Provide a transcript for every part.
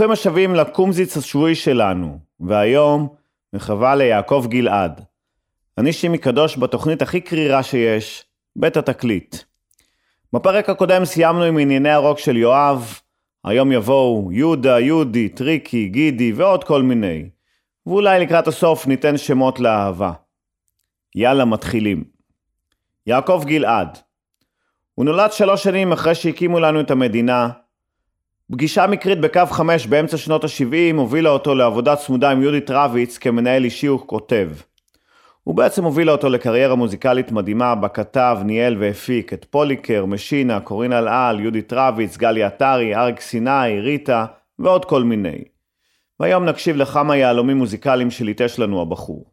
ברוכים השבים לקומזיץ השבועי שלנו, והיום מחווה ליעקב גלעד. אני שימי קדוש בתוכנית הכי קרירה שיש, בית התקליט. בפרק הקודם סיימנו עם ענייני הרוק של יואב, היום יבואו יהודה, יהודי, טריקי, גידי ועוד כל מיני. ואולי לקראת הסוף ניתן שמות לאהבה. יאללה, מתחילים. יעקב גלעד. הוא נולד שלוש שנים אחרי שהקימו לנו את המדינה. פגישה מקרית בקו 5 באמצע שנות ה-70 הובילה אותו לעבודה צמודה עם יהודית רביץ כמנהל אישי וכותב. הוא בעצם הובילה אותו לקריירה מוזיקלית מדהימה, בה כתב, ניהל והפיק את פוליקר, משינה, קורין אלעל, יהודית רביץ, גלי עטרי, אריק סיני, ריטה ועוד כל מיני. והיום נקשיב לכמה יהלומים מוזיקליים שליטש לנו הבחור.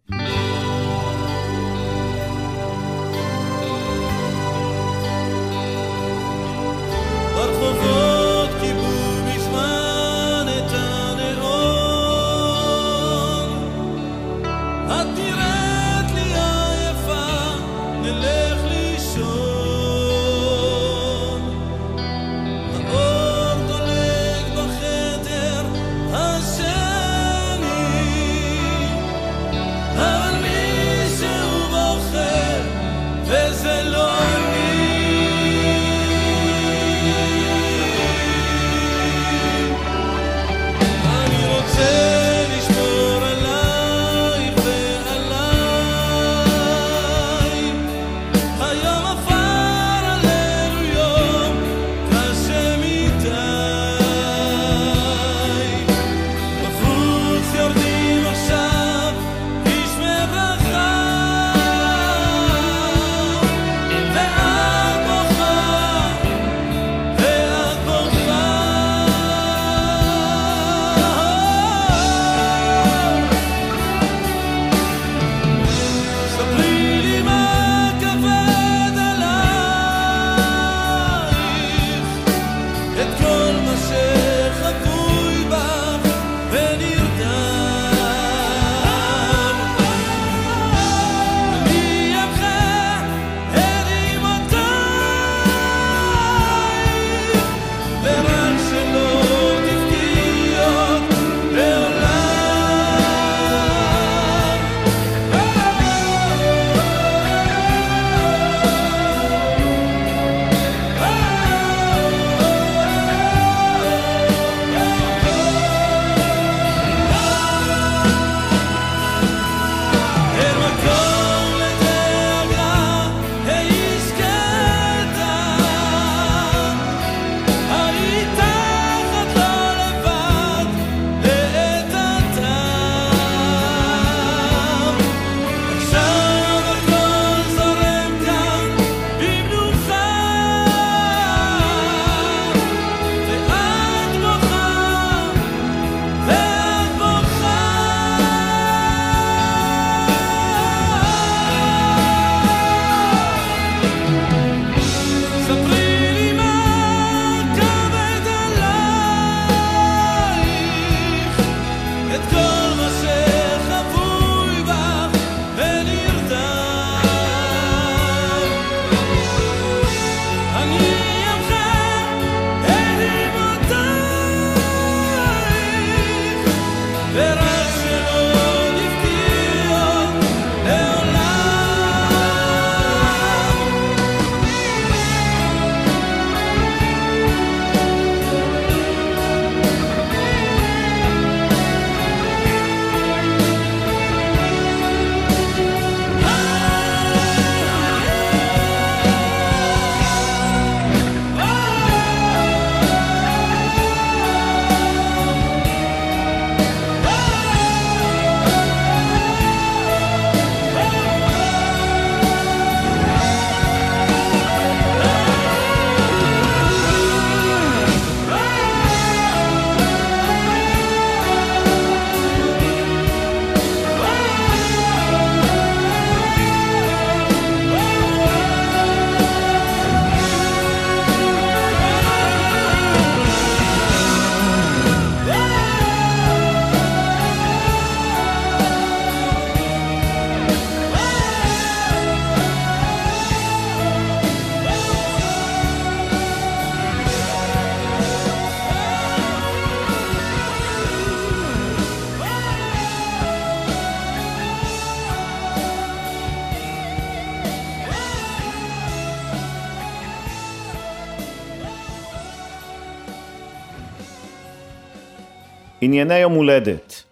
ענייני יום הולדת.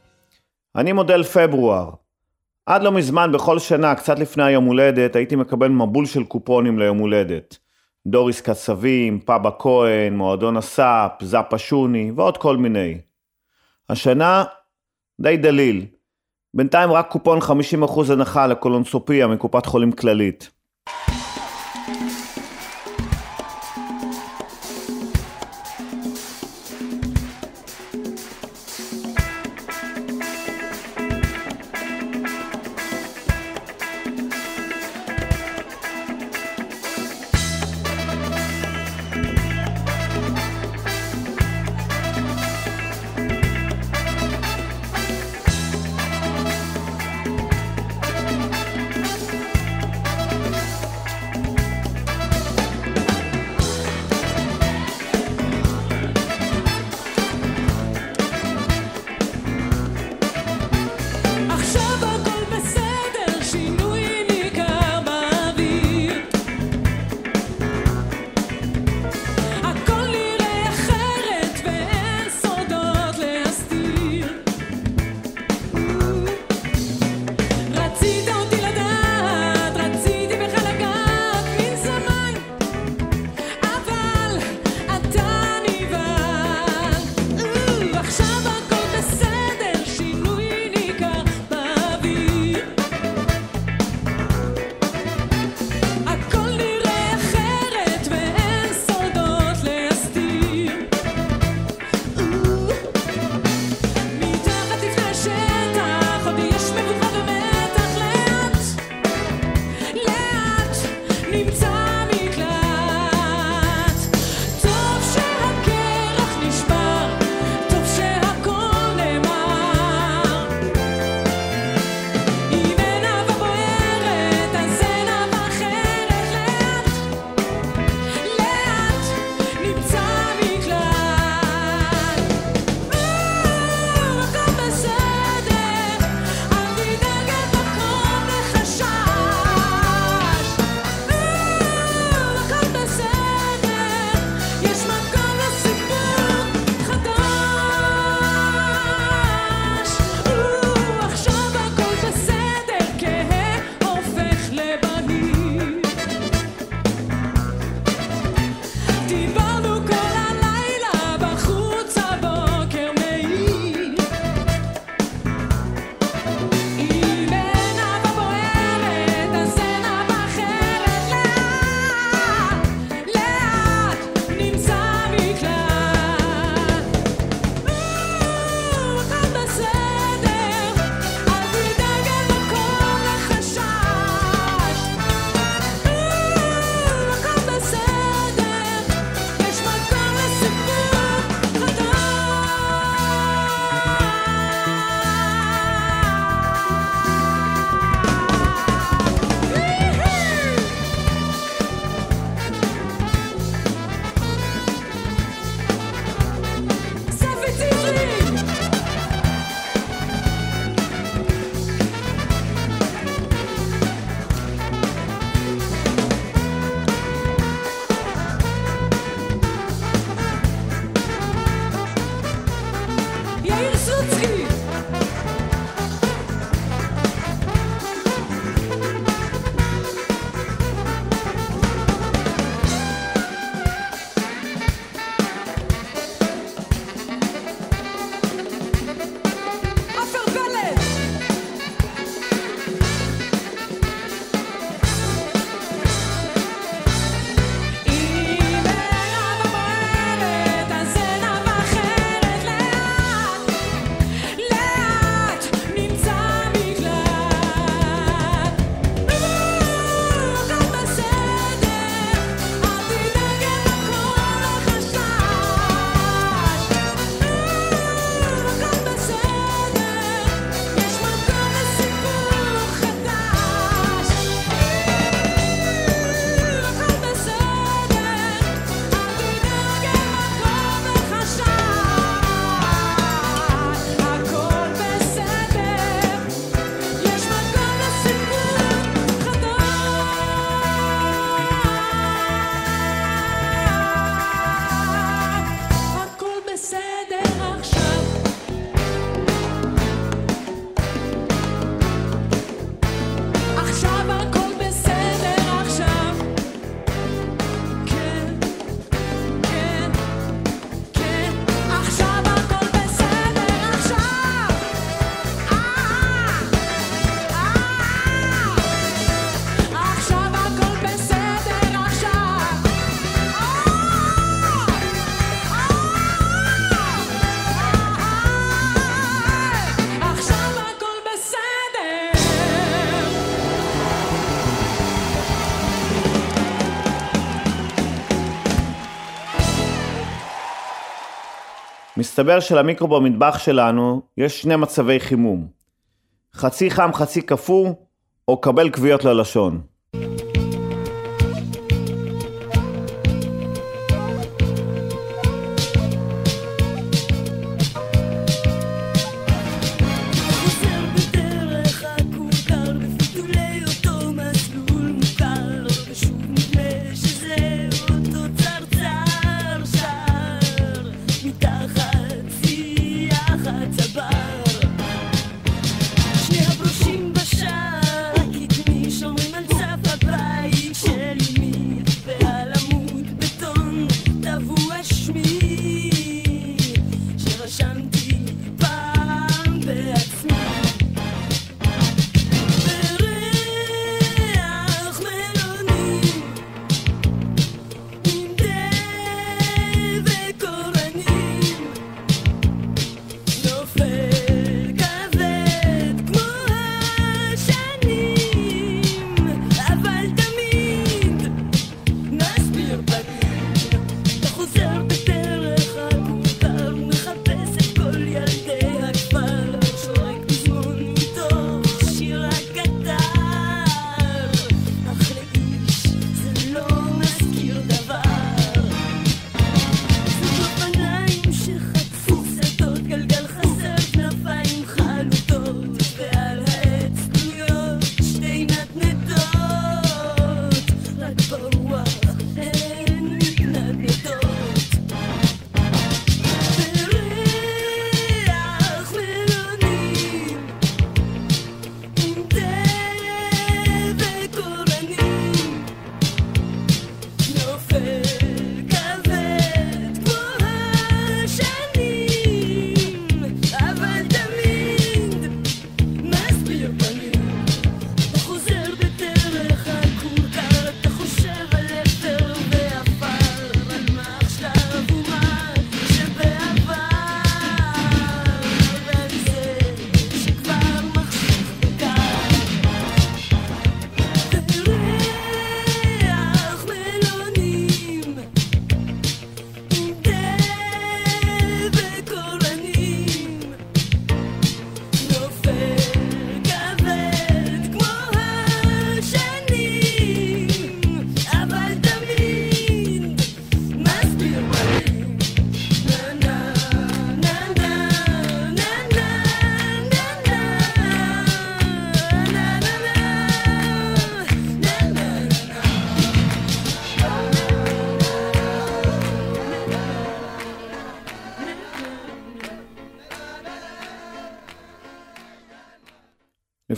אני מודל פברואר. עד לא מזמן, בכל שנה, קצת לפני היום הולדת, הייתי מקבל מבול של קופונים ליום הולדת. דוריס קצבים, פאבה כהן, מועדון הסאפ, זאפה שוני ועוד כל מיני. השנה די דליל. בינתיים רק קופון 50% הנחה לקולונסופיה מקופת חולים כללית. מסתבר שלמיקרו במטבח שלנו יש שני מצבי חימום. חצי חם, חצי קפוא, או קבל כוויות ללשון.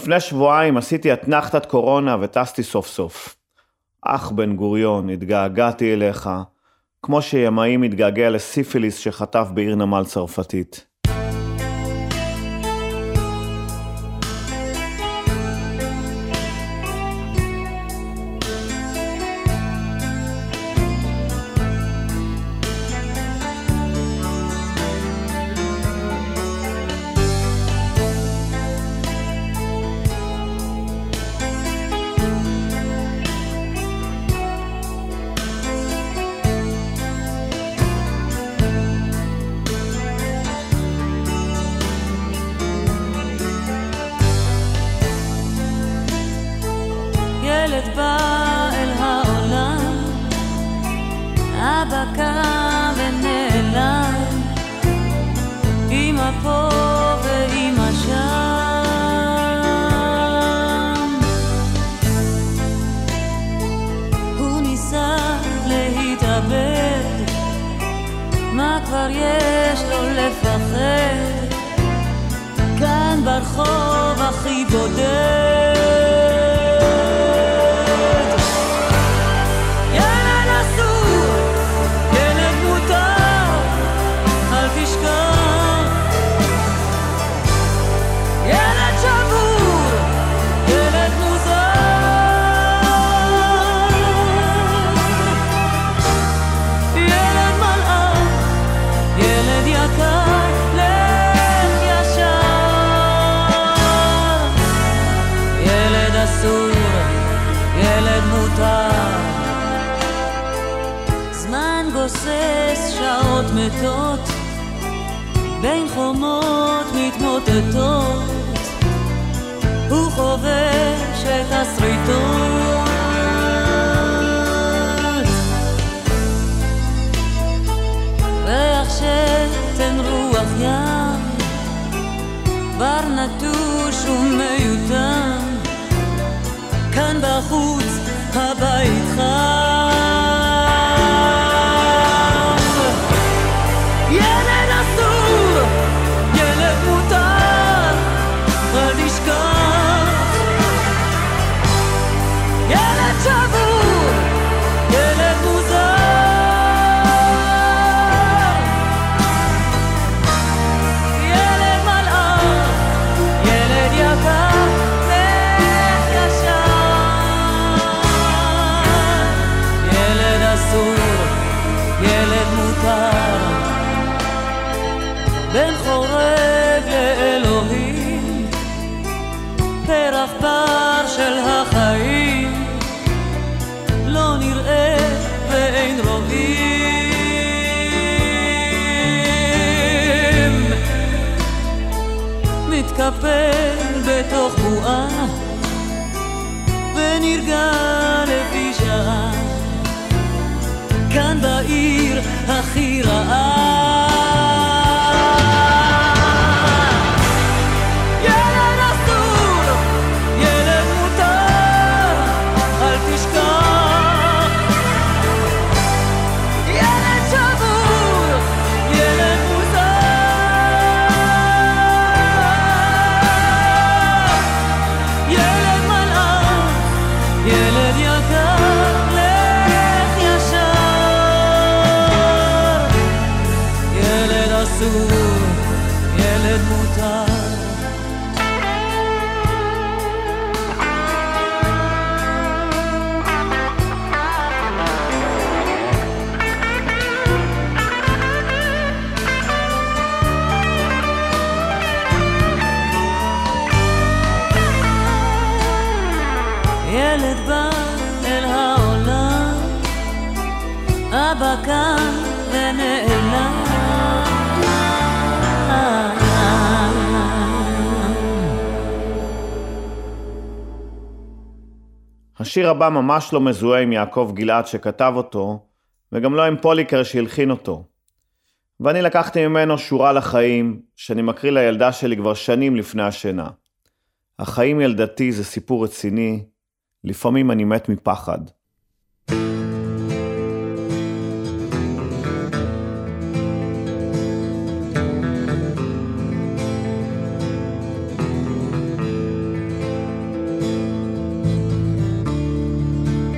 לפני שבועיים עשיתי אתנחתת קורונה וטסתי סוף סוף. אח בן גוריון, התגעגעתי אליך, כמו שימאים התגעגע לסיפיליס שחטף בעיר נמל צרפתית. הזמן גוסס שעות מתות, בין חומות מתמוטטות, הוא חובש את השריטות. ריח שתן רוח ים, בר נטוש ומיותם, כאן בחוץ הבית חם. כאן בעיר הכי רעה. השיר הבא ממש לא מזוהה עם יעקב גלעד שכתב אותו, וגם לא עם פוליקר שהלחין אותו. ואני לקחתי ממנו שורה לחיים, שאני מקריא לילדה שלי כבר שנים לפני השינה. החיים ילדתי זה סיפור רציני, לפעמים אני מת מפחד.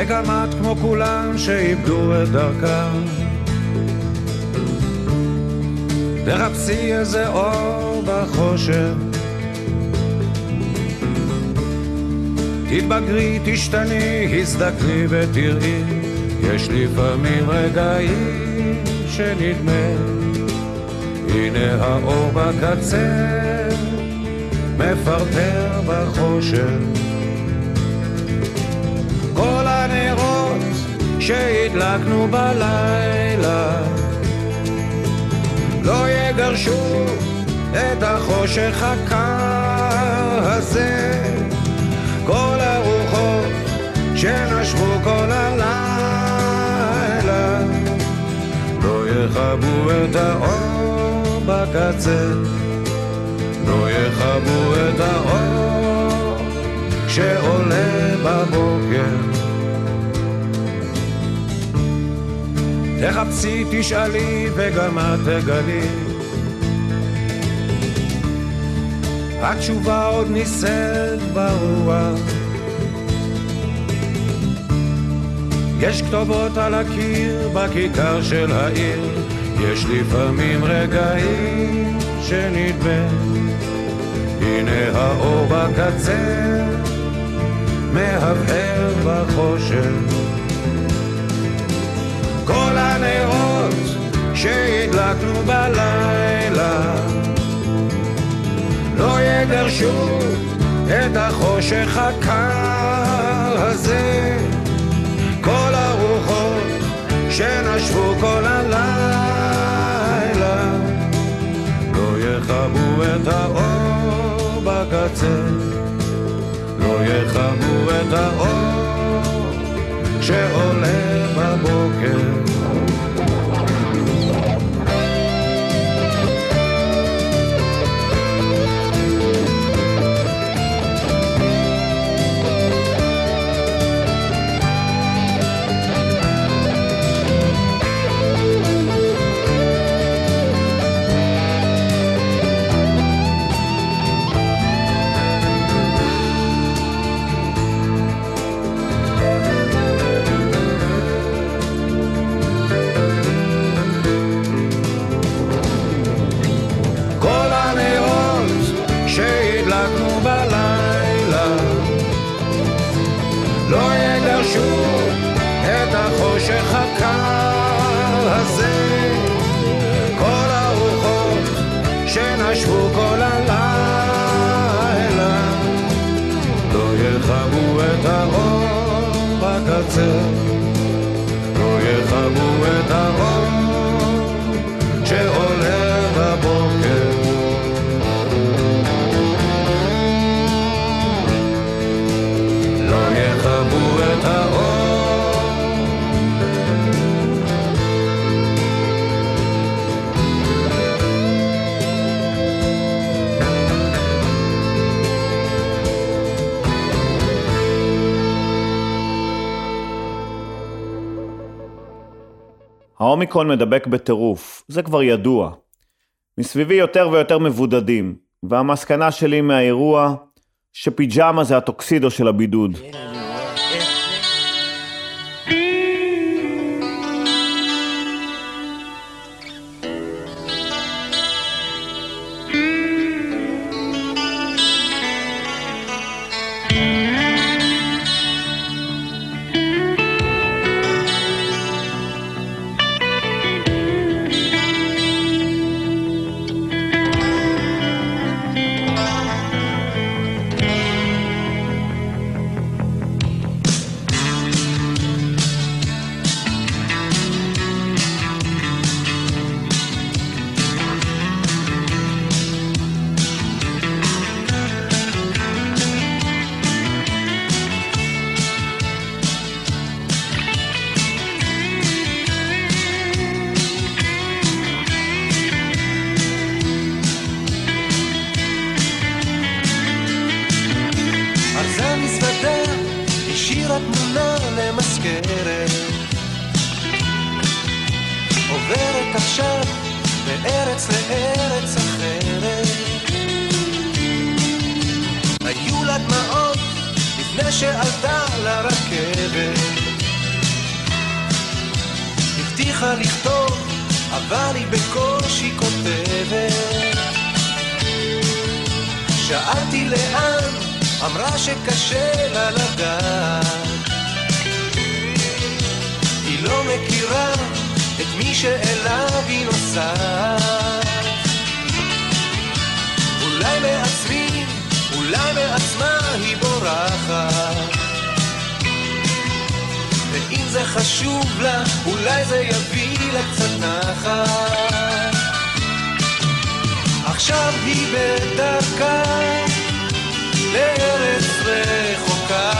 וגם את כמו כולם שאיבדו את דרכם. תחפשי איזה אור בחושך. תתבגרי, תשתני, הזדקני ותראי, יש לפעמים רגעים שנדמה, הנה האור בקצה, מפרפר בחושך. שהדלקנו בלילה. לא יגרשו את החושך הקר הזה. כל הרוחות שנשבו כל הלילה. לא יכבו את האור בקצה. לא יכבו את האור שעולה בבוקר. תחפשי, תשאלי, וגם את תגלי. התשובה עוד נישאת ברוח. יש כתובות על הקיר בכיכר של העיר, יש לפעמים רגעים שנדמה, הנה האור בקצה, מהבהר בחושך. כל הנרות שהדלקנו בלילה לא יגרשו את החושך הקר הזה. כל הרוחות שנשבו כל הלילה לא יכבו את האור בקצה, לא יכבו את האור שעולה בבוקר. האומיקרון מדבק בטירוף, זה כבר ידוע. מסביבי יותר ויותר מבודדים, והמסקנה שלי מהאירוע, שפיג'מה זה הטוקסידו של הבידוד. על שקשה לה לדעת. היא לא מכירה את מי שאליו היא נוסעת. אולי מעצמי, אולי מעצמה היא בורחת. ואם זה חשוב לה, אולי זה יביא לה קצת נחת. עכשיו היא בדרכה לארץ רחוקה,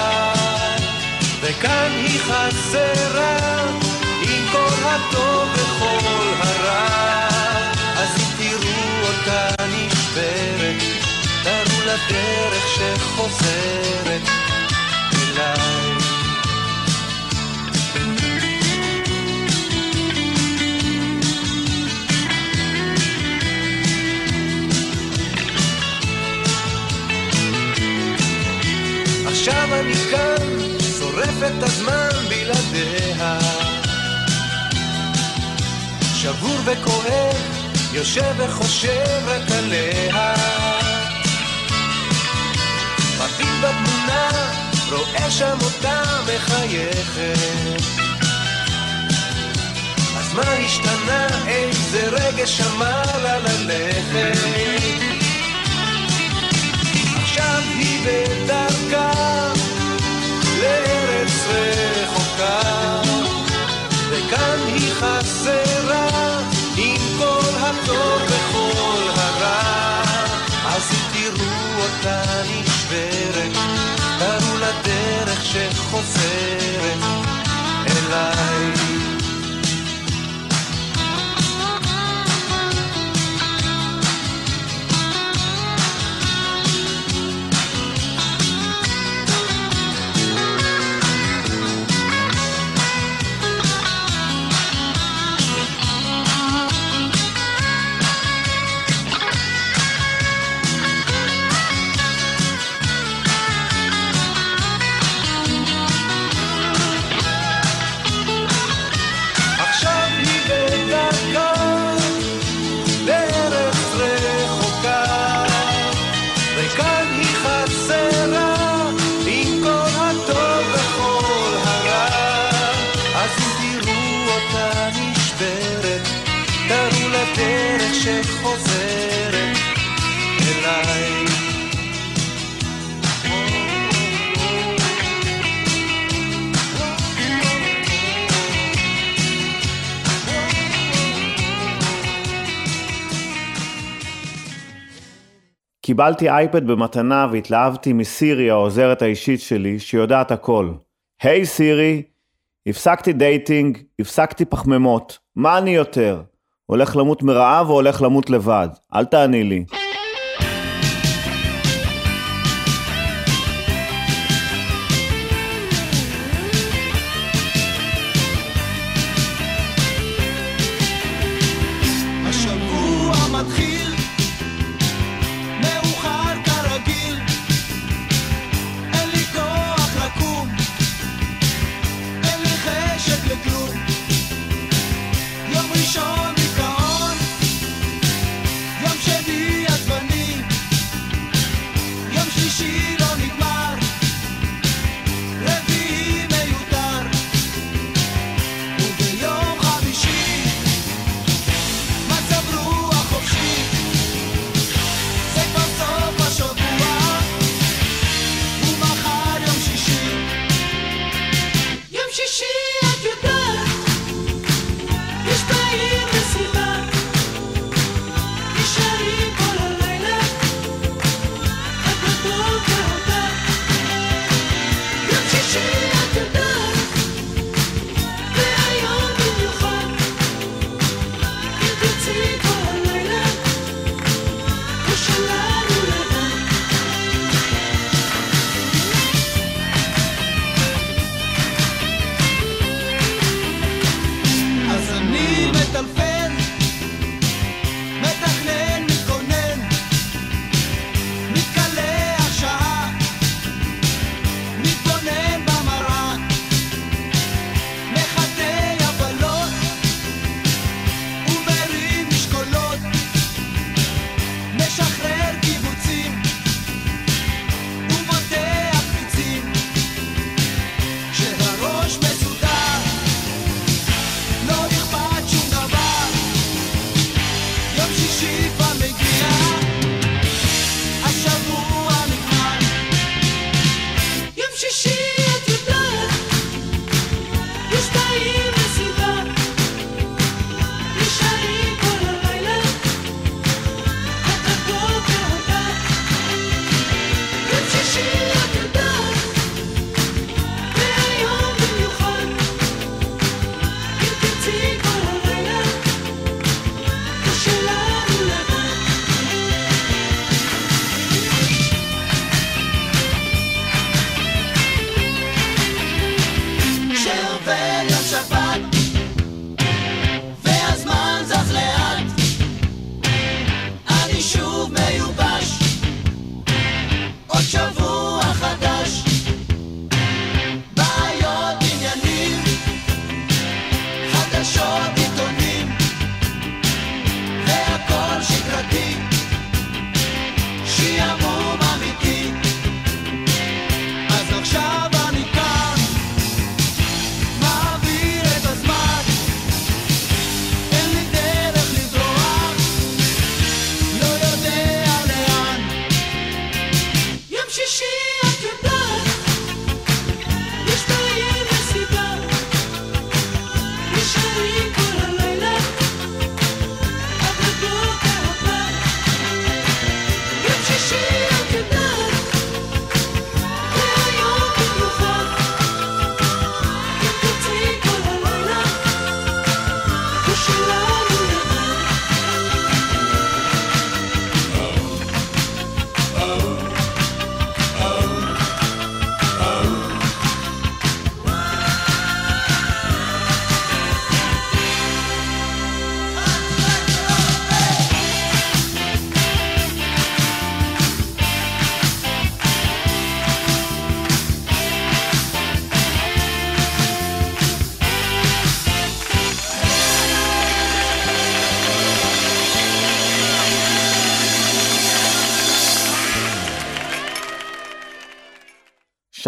וכאן היא חסרה עם כל הטוב וכל הרע. אז אם תראו אותה נשברת, תראו לדרך שחוזרת עכשיו אני כאן, שורף את הזמן בלעדיה. שבור וכואב, יושב וחושב רק עליה. מביט בתמונה, רואה שם אותה מחייכת. אז מה השתנה? איזה רגש אמר לה ללכת? שחוזרת אליי. קיבלתי אייפד במתנה והתלהבתי מסירי העוזרת האישית שלי, שיודעת הכל. היי hey, סירי, הפסקתי dating, הפסקתי פחמימות, מה אני יותר? הולך למות מרעב או הולך למות לבד? אל תעני לי.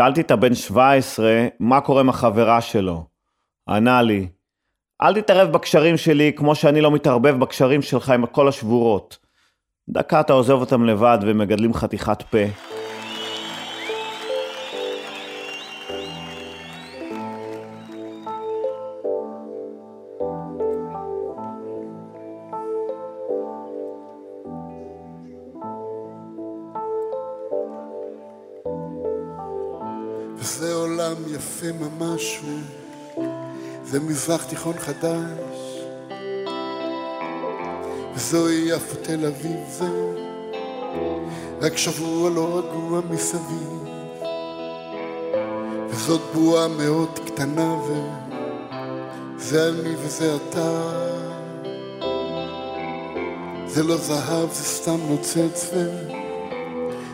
שאלתי את הבן 17 מה קורה עם החברה שלו. ענה לי, אל תתערב בקשרים שלי כמו שאני לא מתערבב בקשרים שלך עם כל השבורות. דקה אתה עוזב אותם לבד ומגדלים חתיכת פה. מזרח תיכון חדש. וזוהי יפו תל אביב, זה רק שבוע לא רגוע מסביב. וזאת בועה מאוד קטנה, וזה אני וזה אתה. זה לא זהב, זה סתם נוצץ,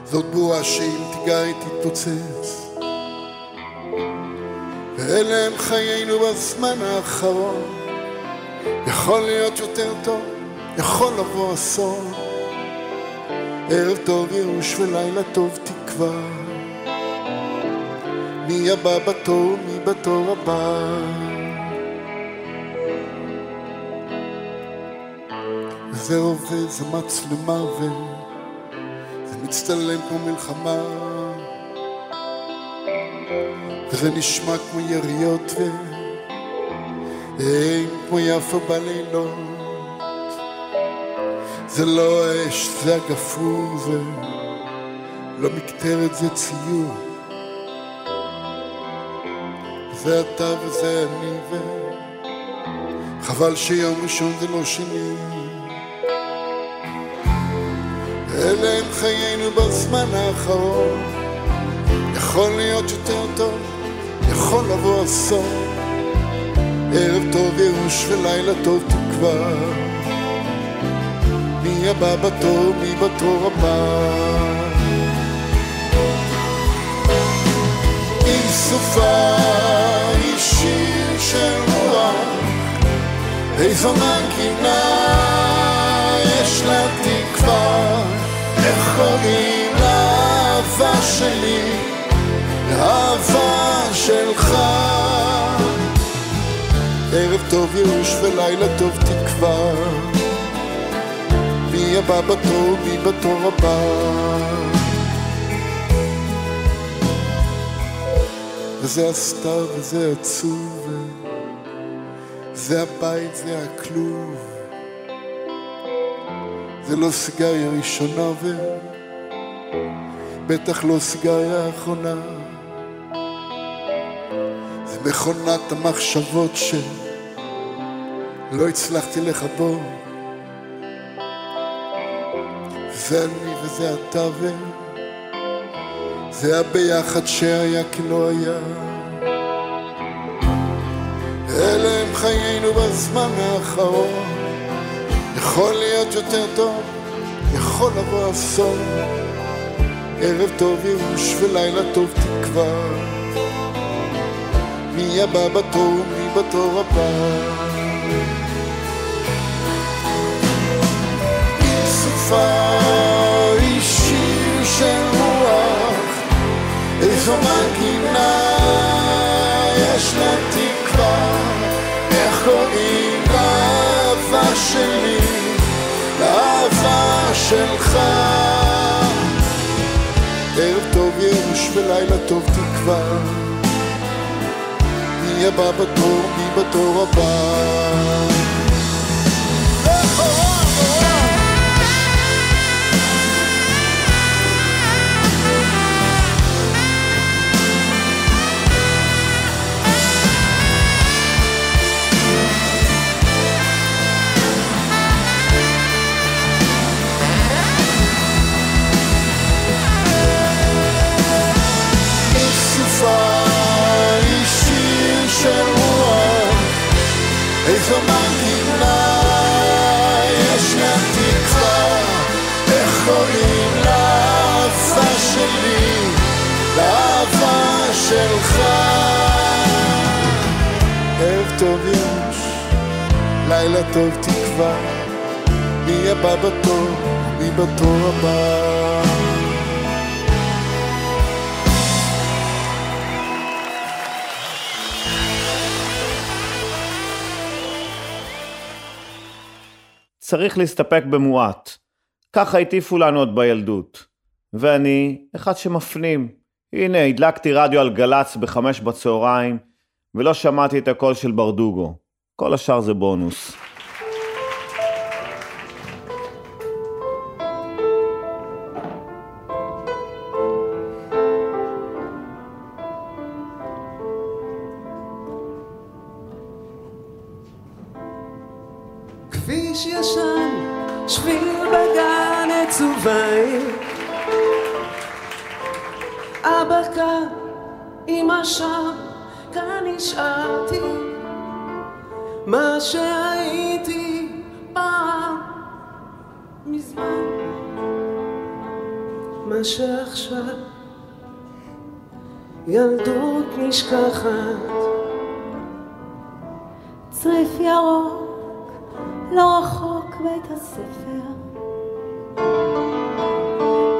וזאת בועה שאם תיגע היא תתפוצץ. הם חיינו בזמן האחרון. יכול להיות יותר טוב, יכול לבוא אסון. ערב טוב ייאוש ולילה טוב תקווה. מי הבא בתור, מי בתור הבא. וזה עובד, זה מצלמה וזה מצטלם כמו מלחמה. וזה נשמע כמו יריות והם כמו יפו בלילות. זה לא האש, זה הגפרור, זה לא מקטרת, זה ציור. זה אתה וזה אני ו... חבל שיום ראשון זה לא שני. אלה הם חיינו בזמן האחרון. יכול להיות יותר טוב יכול לבוא אסון ערב טוב ייאוש ולילה טוב תקווה. מי הבא בתור, מי בתור הבא? אם סופה היא שיר של רוח. איזו מנגינה יש לה תקווה איך קוראים לאהבה שלי? האהבה שלך. ערב טוב ייאוש ולילה טוב תקווה. מי הבא בתור, מי בתור הבא? וזה הסתיו וזה עצוב זה הבית, זה הכלוב. זה לא סיגריה ראשונה ובטח לא סיגריה אחרונה מכונת המחשבות שלא הצלחתי לכבות זה אני וזה אתה וזה הביחד שהיה כי לא היה. אלה הם חיינו בזמן האחרון. יכול להיות יותר טוב, יכול לבוא אסון. ערב טוב ייאוש ולילה טוב תקווה מי הבא בתור, מי בתור הבא? סופה היא שיר של רוח איזו מנגינה יש לה תקווה? איך קוראים לאהבה שלי לאהבה שלך? ערב טוב ייאוש ולילה טוב תקווה הבא בתור, מי בתור הבא לילה טוב תקווה, מי הבא בתור, מי בתור הבא. צריך להסתפק במועט. ככה הטיפו לנו עוד בילדות. ואני, אחד שמפנים. הנה, הדלקתי רדיו על גל"צ בחמש בצהריים, ולא שמעתי את הקול של ברדוגו. כל השאר זה בונוס. אבא כאן, אמא שם, כאן נשארתי. מה שהייתי פעם, מזמן. מה שעכשיו, ילדות נשכחת. צריף ירוק, לא רחוק בית הספר.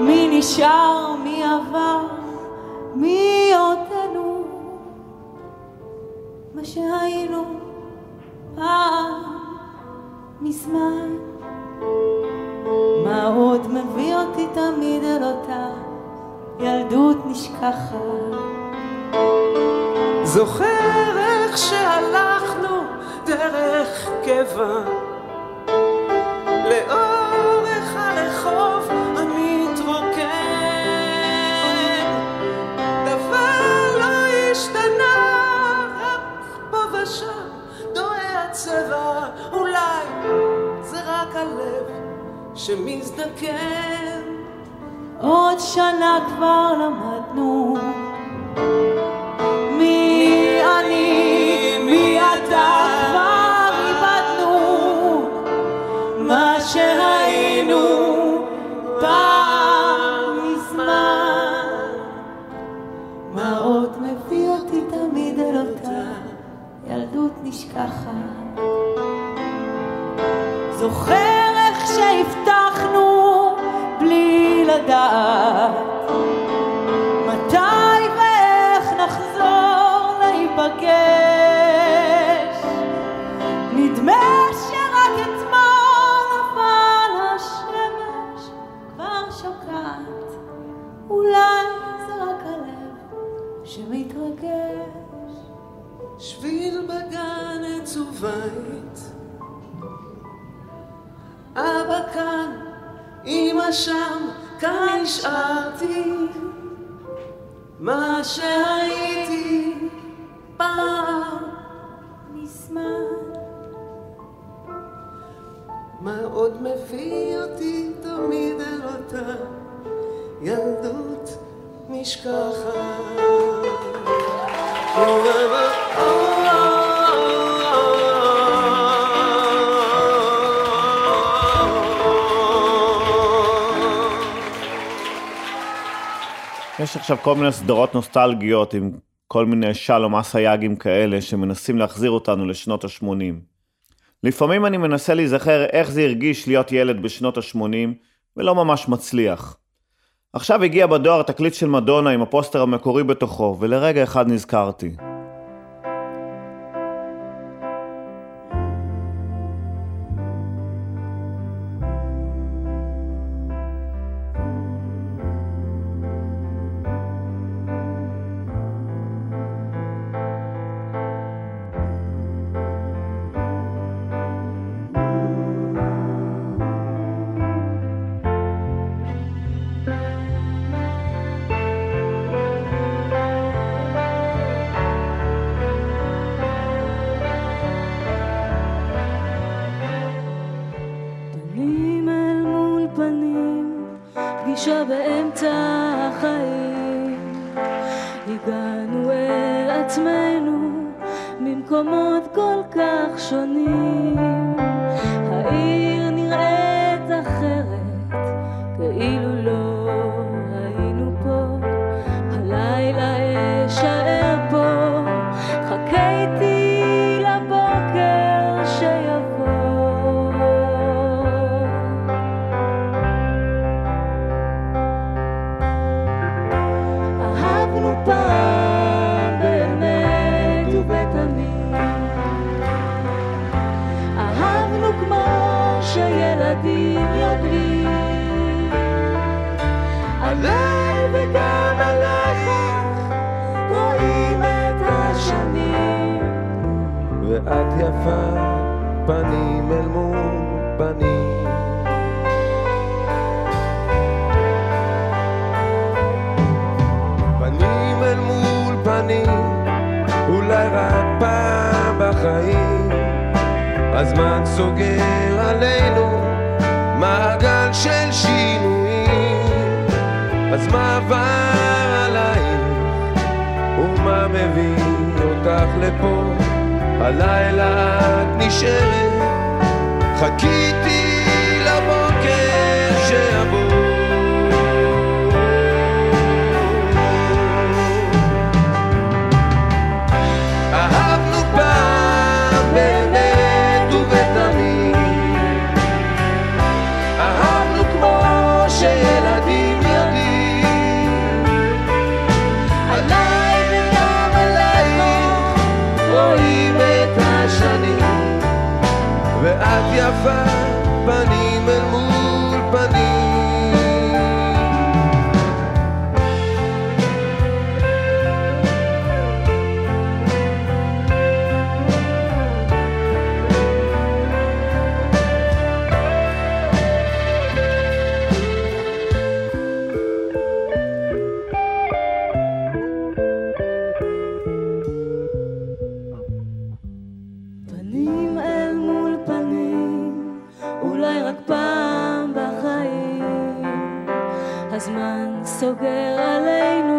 מי נשאר, מי עבר, מי עודנו, מה שהיינו פעם, מזמן. מה עוד מביא אותי תמיד אל אותה ילדות נשכחת? זוכר איך שהלכנו דרך קבע לאורך שמזדקן. עוד שנה כבר למדנו. מי אני, מי אתה כבר איבדנו. מה שהיינו פעם מזמן. עוד מביא אותי תמיד אל אותה ילדות נשכחת. זוכר שהבטחנו בלי לדעת כאן, אמא שם, כאן נשארתי. מה שהייתי פעם מזמן. מה עוד מביא אותי תמיד אל אותה ילדות נשכחת יש עכשיו כל מיני סדרות נוסטלגיות עם כל מיני שלום אסייגים כאלה שמנסים להחזיר אותנו לשנות ה-80. לפעמים אני מנסה להיזכר איך זה הרגיש להיות ילד בשנות ה-80 ולא ממש מצליח. עכשיו הגיע בדואר תקליט של מדונה עם הפוסטר המקורי בתוכו ולרגע אחד נזכרתי. פנים אל מול פנים. פנים אל מול פנים, אולי רק פעם בחיים, הזמן סוגר עלינו מעגל של שינויים, אז מה עבר עלייך, ומה מביא אותך לפה, הלילה את נשארת, חיכיתי פנים אל מול פנים, אולי רק פעם בחיים. הזמן סוגר עלינו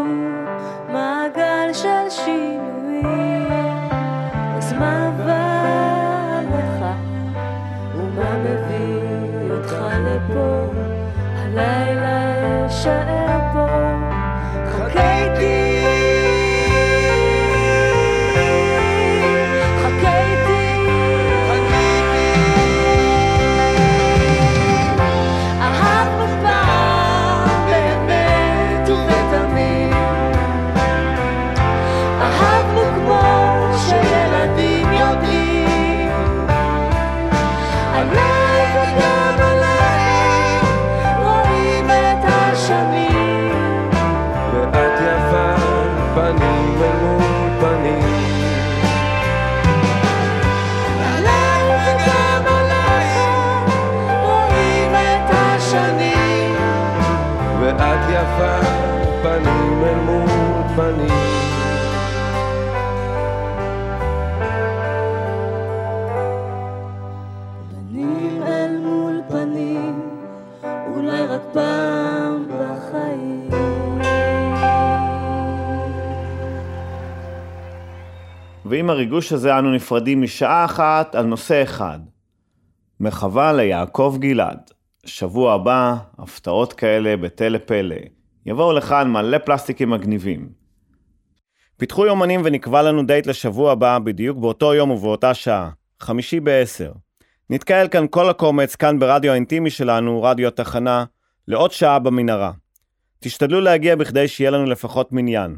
ועם הריגוש הזה אנו נפרדים משעה אחת על נושא אחד. מחווה ליעקב גלעד. שבוע הבא, הפתעות כאלה בתל פלא. יבואו לכאן מלא פלסטיקים מגניבים. פיתחו יומנים ונקבע לנו דייט לשבוע הבא, בדיוק באותו יום ובאותה שעה. חמישי בעשר. נתקהל כאן כל הקומץ, כאן ברדיו האינטימי שלנו, רדיו התחנה, לעוד שעה במנהרה. תשתדלו להגיע בכדי שיהיה לנו לפחות מניין.